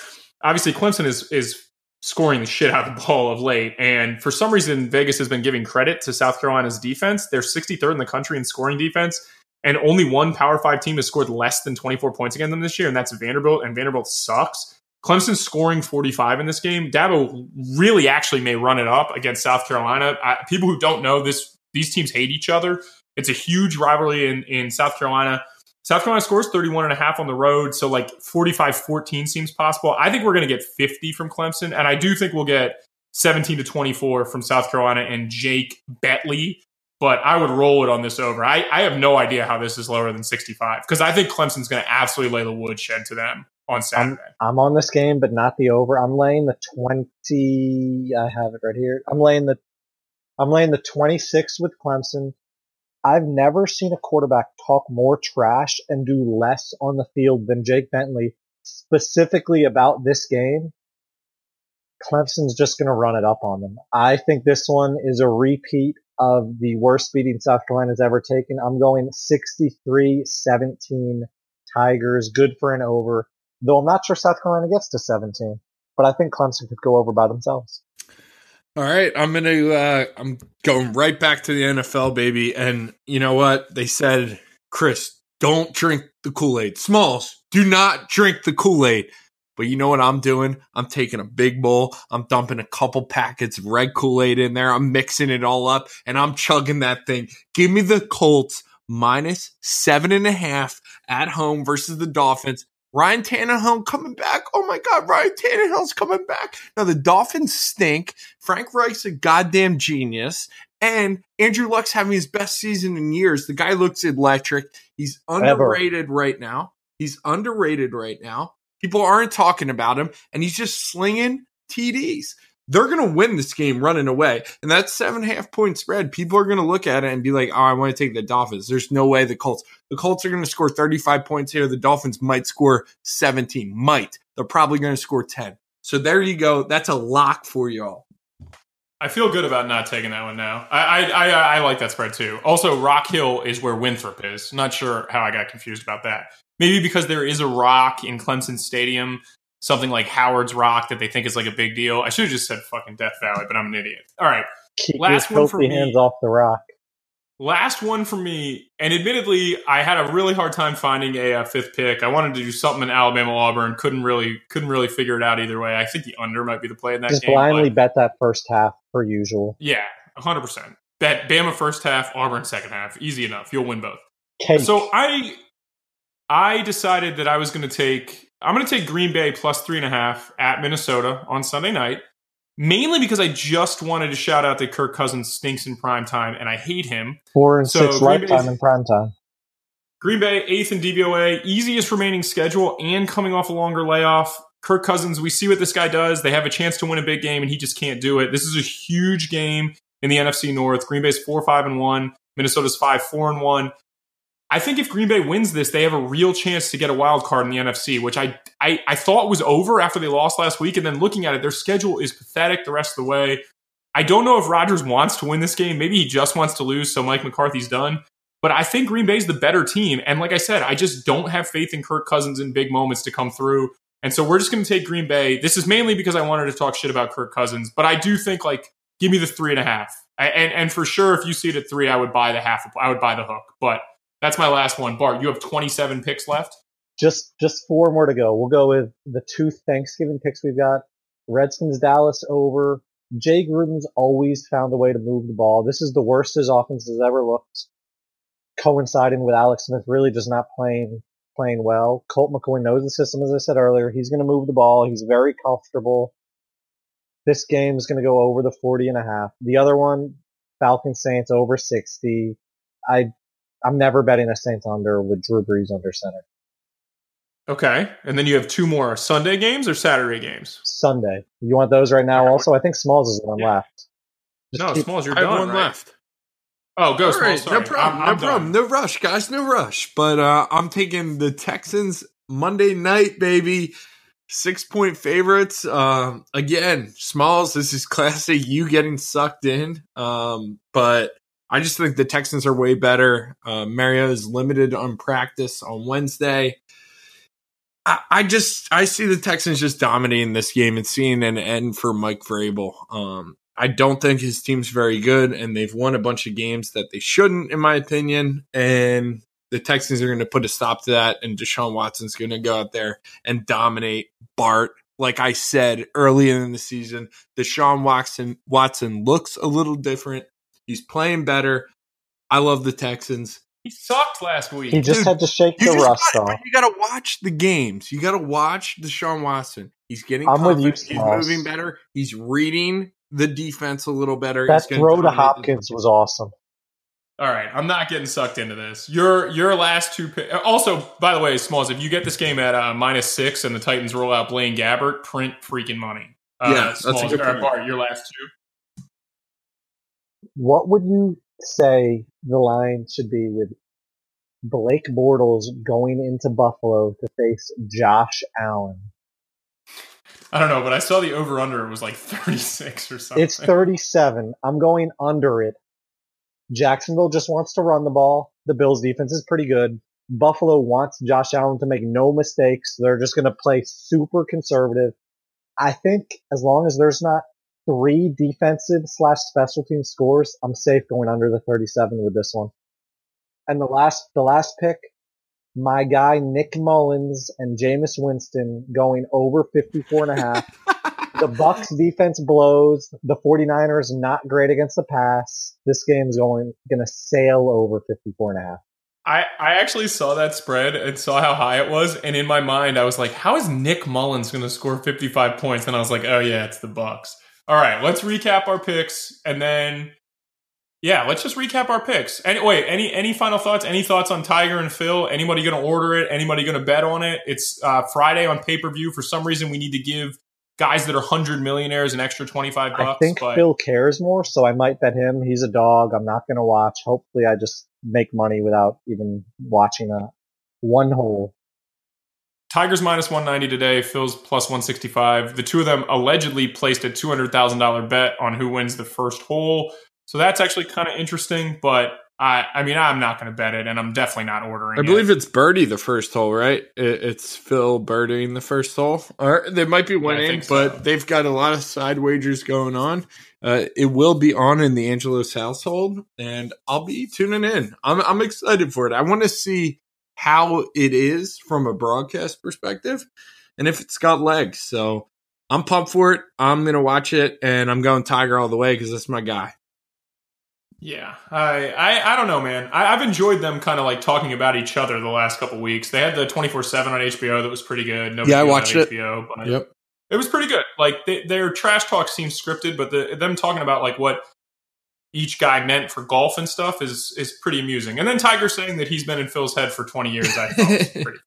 obviously Clemson is is scoring the shit out of the ball of late. And for some reason, Vegas has been giving credit to South Carolina's defense. They're 63rd in the country in scoring defense. And only one Power Five team has scored less than 24 points against them this year, and that's Vanderbilt. And Vanderbilt sucks. Clemson's scoring 45 in this game. Dabo really actually may run it up against South Carolina. I, people who don't know this, these teams hate each other. It's a huge rivalry in, in South Carolina. South Carolina scores 31 and a half on the road, so like 45-14 seems possible. I think we're going to get 50 from Clemson, and I do think we'll get 17 to 24 from South Carolina and Jake Bentley. But I would roll it on this over. I, I have no idea how this is lower than 65 because I think Clemson's going to absolutely lay the woodshed to them on Saturday. I'm, I'm on this game, but not the over. I'm laying the 20. I have it right here. I'm laying the I'm laying the 26 with Clemson. I've never seen a quarterback talk more trash and do less on the field than Jake Bentley, specifically about this game. Clemson's just going to run it up on them. I think this one is a repeat of the worst beating South Carolina's ever taken. I'm going 63-17 Tigers, good for an over. Though I'm not sure South Carolina gets to 17, but I think Clemson could go over by themselves. All right, I'm gonna uh, I'm going right back to the NFL, baby. And you know what they said, Chris? Don't drink the Kool Aid. Smalls, do not drink the Kool Aid. But you know what I'm doing? I'm taking a big bowl. I'm dumping a couple packets of red Kool Aid in there. I'm mixing it all up, and I'm chugging that thing. Give me the Colts minus seven and a half at home versus the Dolphins. Ryan Tannehill coming back. Oh my God, Ryan Tannehill's coming back. Now the Dolphins stink. Frank Reich's a goddamn genius. And Andrew Luck's having his best season in years. The guy looks electric. He's underrated Ever. right now. He's underrated right now. People aren't talking about him, and he's just slinging TDs they're going to win this game running away. And that seven and a half point spread, people are going to look at it and be like, oh, I want to take the Dolphins. There's no way the Colts, the Colts are going to score 35 points here. The Dolphins might score 17, might. They're probably going to score 10. So there you go. That's a lock for y'all. I feel good about not taking that one now. I, I, I, I like that spread too. Also, Rock Hill is where Winthrop is. Not sure how I got confused about that. Maybe because there is a rock in Clemson Stadium something like Howard's Rock that they think is like a big deal. I should have just said fucking Death Valley, but I'm an idiot. All right. Keep last one for me. hands off the rock. Last one for me, and admittedly, I had a really hard time finding a, a, fifth pick. I wanted to do something in Alabama Auburn, couldn't really couldn't really figure it out either way. I think the under might be the play in that Just game. blindly bet that first half per usual. Yeah, hundred percent. Bet Bama first half, Auburn second half. Easy enough. You'll win both. Cake. So I I decided that I was going to take I'm going to take Green Bay plus three and a half at Minnesota on Sunday night, mainly because I just wanted to shout out that Kirk Cousins stinks in prime time and I hate him. Four and so six Green lifetime Bay's, in prime time. Green Bay eighth in DVOA, easiest remaining schedule, and coming off a longer layoff. Kirk Cousins, we see what this guy does. They have a chance to win a big game, and he just can't do it. This is a huge game in the NFC North. Green Bay's four five and one. Minnesota's five four and one. I think if Green Bay wins this, they have a real chance to get a wild card in the NFC, which I, I, I thought was over after they lost last week. And then looking at it, their schedule is pathetic the rest of the way. I don't know if Rodgers wants to win this game. Maybe he just wants to lose, so Mike McCarthy's done. But I think Green Bay's the better team. And like I said, I just don't have faith in Kirk Cousins in big moments to come through. And so we're just going to take Green Bay. This is mainly because I wanted to talk shit about Kirk Cousins, but I do think like give me the three and a half. And and for sure, if you see it at three, I would buy the half. I would buy the hook. But that's my last one. Bart, you have 27 picks left. Just just four more to go. We'll go with the two Thanksgiving picks we've got. Redskins Dallas over. Jay Gruden's always found a way to move the ball. This is the worst his offense has ever looked. Coinciding with Alex Smith really just not playing playing well. Colt McCoy knows the system, as I said earlier. He's going to move the ball. He's very comfortable. This game is going to go over the 40 and a half. The other one, Falcon Saints over 60. I I'm never betting the Saints under with Drew Brees under center. Okay, and then you have two more Sunday games or Saturday games. Sunday. You want those right now? Also, I think Smalls is the one yeah. left. Just no, keep, Smalls, you're I done. one right? left. Oh, go Smalls. Right, no problem. I'm, I'm no problem. No rush, guys. No rush. But uh, I'm taking the Texans Monday night, baby. Six point favorites. Uh, again, Smalls. This is classic. You getting sucked in. Um, but I just think the Texans are way better. Uh, Mariota's limited on practice on Wednesday. I, I just I see the Texans just dominating this game and seeing an end for Mike Vrabel. Um, I don't think his team's very good, and they've won a bunch of games that they shouldn't, in my opinion. And the Texans are going to put a stop to that, and Deshaun Watson's going to go out there and dominate Bart. Like I said earlier in the season, Deshaun Watson Watson looks a little different. He's playing better. I love the Texans. He sucked last week. He just Dude, had to shake the rust gotta, off. you got to watch the games. You got to watch Deshaun Watson. He's getting I'm with you. He's Smalls. moving better. He's reading the defense a little better. That He's gonna throw to Hopkins was awesome. All right, I'm not getting sucked into this. Your your last two. Pick, also, by the way, Smalls, if you get this game at uh, minus six and the Titans roll out Blaine Gabbert, print freaking money. Uh, Yeah, that's a Smalls, good all right, point. Bart, your last two. What would you say the line should be with Blake Bortles going into Buffalo to face Josh Allen? I don't know, but I saw the over under. It was like 36 or something. It's 37. I'm going under it. Jacksonville just wants to run the ball. The Bills defense is pretty good. Buffalo wants Josh Allen to make no mistakes. They're just going to play super conservative. I think as long as there's not three defensive slash special team scores, I'm safe going under the 37 with this one. And the last, the last pick, my guy Nick Mullens and Jameis Winston going over 54 and a half the Bucs defense blows. The 49ers not great against the pass. This game's going going to sail over 54 and a half. I, I actually saw that spread and saw how high it was, and in my mind, I was like, "How is Nick Mullens going to score 55 points?" And I was like, "Oh yeah, it's the Bucs." All right, let's recap our picks, and then yeah, let's just recap our picks. Any, wait, any any final thoughts? Any thoughts on Tiger and Phil? Anybody going to order it? Anybody going to bet on it? It's uh, Friday on pay per view. For some reason, we need to give guys that are hundred millionaires an extra 25 bucks. I think but Phil cares more, so I might bet him. He's a dog. I'm not going to watch. Hopefully, I just make money without even watching a one hole. Tigers minus 190 today, Phil's plus 165. The two of them allegedly placed a $200,000 bet on who wins the first hole. So that's actually kind of interesting, but I I mean, I'm not going to bet it, and I'm definitely not ordering I believe it. it's birdie the first hole, right? It, it's Phil birdieing the first hole. Or they might be winning, think so. but they've got a lot of side wagers going on. Uh, it will be on in the Angelos household, and I'll be tuning in. I'm I'm excited for it. I want to see how it is from a broadcast perspective, and if it's got legs. So I'm pumped for it. I'm gonna watch it, and I'm going Tiger all the way because that's my guy. Yeah, I, I I don't know, man. I, I've enjoyed them kind of like talking about each other the last couple weeks. They had the 24 seven on HBO that was pretty good. Nobody Yeah, I watched it. HBO, but Yep. it was pretty good. Like they, their trash talk seems scripted, but the, them talking about like what each guy meant for golf and stuff is is pretty amusing. And then Tiger saying that he's been in Phil's head for 20 years, I thought was pretty.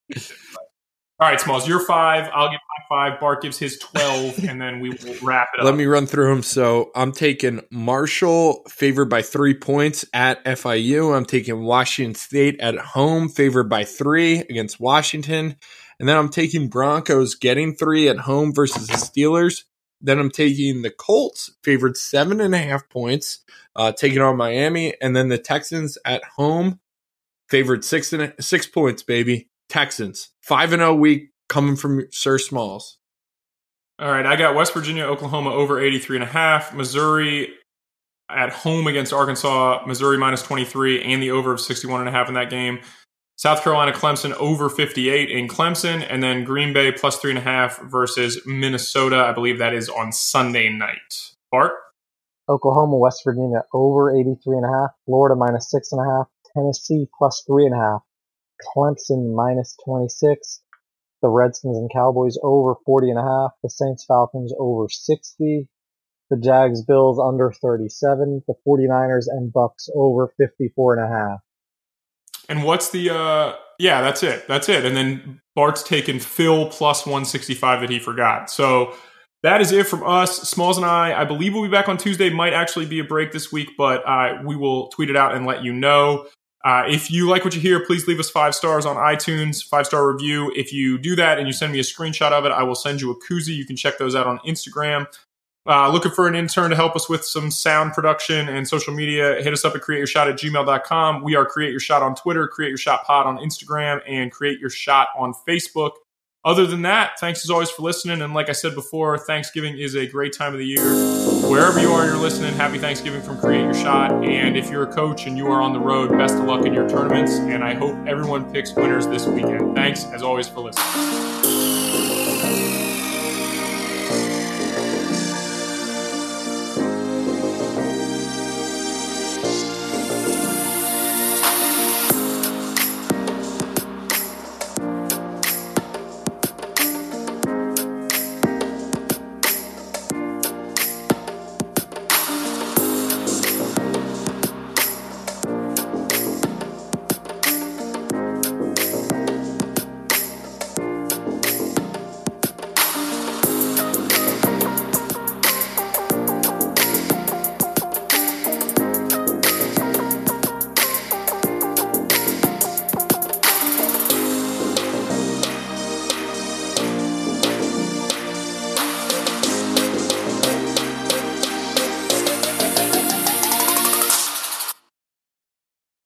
All right, Smalls, you're five. I'll give my five. Bart gives his 12, and then we will wrap it up. Let me run through them. So I'm taking Marshall favored by three points at FIU. I'm taking Washington State at home favored by three against Washington. And then I'm taking Broncos getting three at home versus the Steelers. Then I'm taking the Colts favored seven and a half points, uh, taking on Miami. And then the Texans at home favored six and a, six points, baby. Texans five and zero week coming from Sir Smalls. All right, I got West Virginia, Oklahoma over 83 and a half, Missouri at home against Arkansas, Missouri minus 23 and the over of 61 and a half in that game. South Carolina, Clemson over 58 in Clemson, and then Green Bay plus three and a half versus Minnesota. I believe that is on Sunday night. Bart? Oklahoma, West Virginia over 83 and a half. Florida minus six and a half. Tennessee plus three and a half. Clemson minus 26. The Redskins and Cowboys over 40 and a half. The Saints Falcons over 60. The Jags Bills under 37. The 49ers and Bucs over 54 and a half. And what's the uh yeah, that's it. That's it. And then Bart's taken Phil plus 165 that he forgot. So that is it from us. Smalls and I, I believe we'll be back on Tuesday. Might actually be a break this week, but uh, we will tweet it out and let you know. Uh, if you like what you hear, please leave us five stars on iTunes, five star review. If you do that and you send me a screenshot of it, I will send you a koozie. You can check those out on Instagram. Uh, looking for an intern to help us with some sound production and social media, hit us up at createyourshot at gmail.com. We are Create Your Shot on Twitter, Create Your Shot Pod on Instagram, and Create Your Shot on Facebook. other than that, thanks as always for listening. And like I said before, Thanksgiving is a great time of the year. Wherever you are, you're listening. Happy Thanksgiving from Create Your Shot. And if you're a coach and you are on the road, best of luck in your tournaments. And I hope everyone picks winners this weekend. Thanks as always for listening.